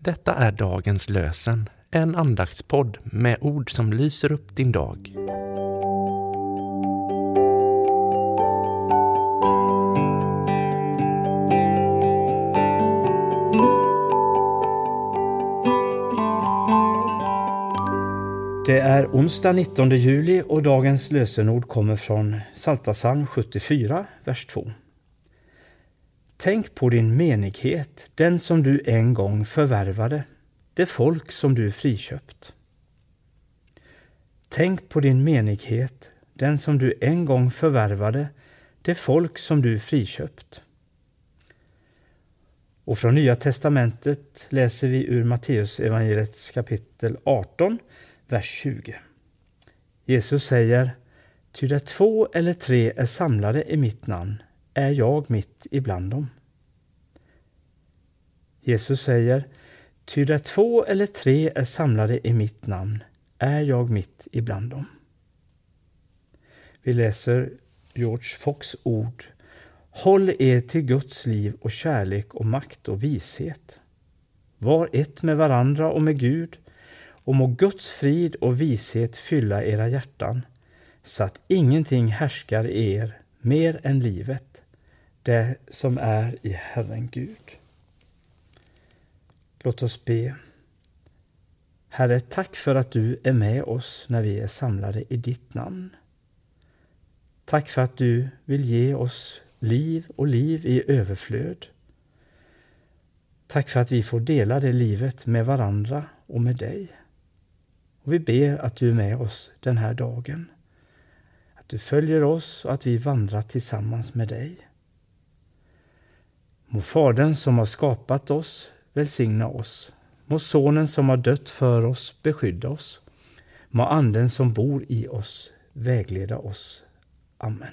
Detta är dagens lösen, en andaktspodd med ord som lyser upp din dag. Det är onsdag 19 juli och dagens lösenord kommer från Saltasalm 74, vers 2. Tänk på din menighet, den som du en gång förvärvade, det folk som du friköpt. Tänk på din menighet, den som du en gång förvärvade, det folk som du friköpt. Och från Nya testamentet läser vi ur Matteus evangeliets kapitel 18, vers 20. Jesus säger Ty där två eller tre är samlade i mitt namn är jag mitt ibland dem. Jesus säger Ty där två eller tre är samlade i mitt namn är jag mitt ibland dem. Vi läser George Fox ord Håll er till Guds liv och kärlek och makt och vishet. Var ett med varandra och med Gud och må Guds frid och vishet fylla era hjärtan så att ingenting härskar i er mer än livet, det som är i Herren Gud. Låt oss be. Herre, tack för att du är med oss när vi är samlade i ditt namn. Tack för att du vill ge oss liv och liv i överflöd. Tack för att vi får dela det livet med varandra och med dig. Och vi ber att du är med oss den här dagen. Att du följer oss och att vi vandrar tillsammans med dig. Må Fadern som har skapat oss välsigna oss. Må Sonen som har dött för oss beskydda oss. Må Anden som bor i oss vägleda oss. Amen.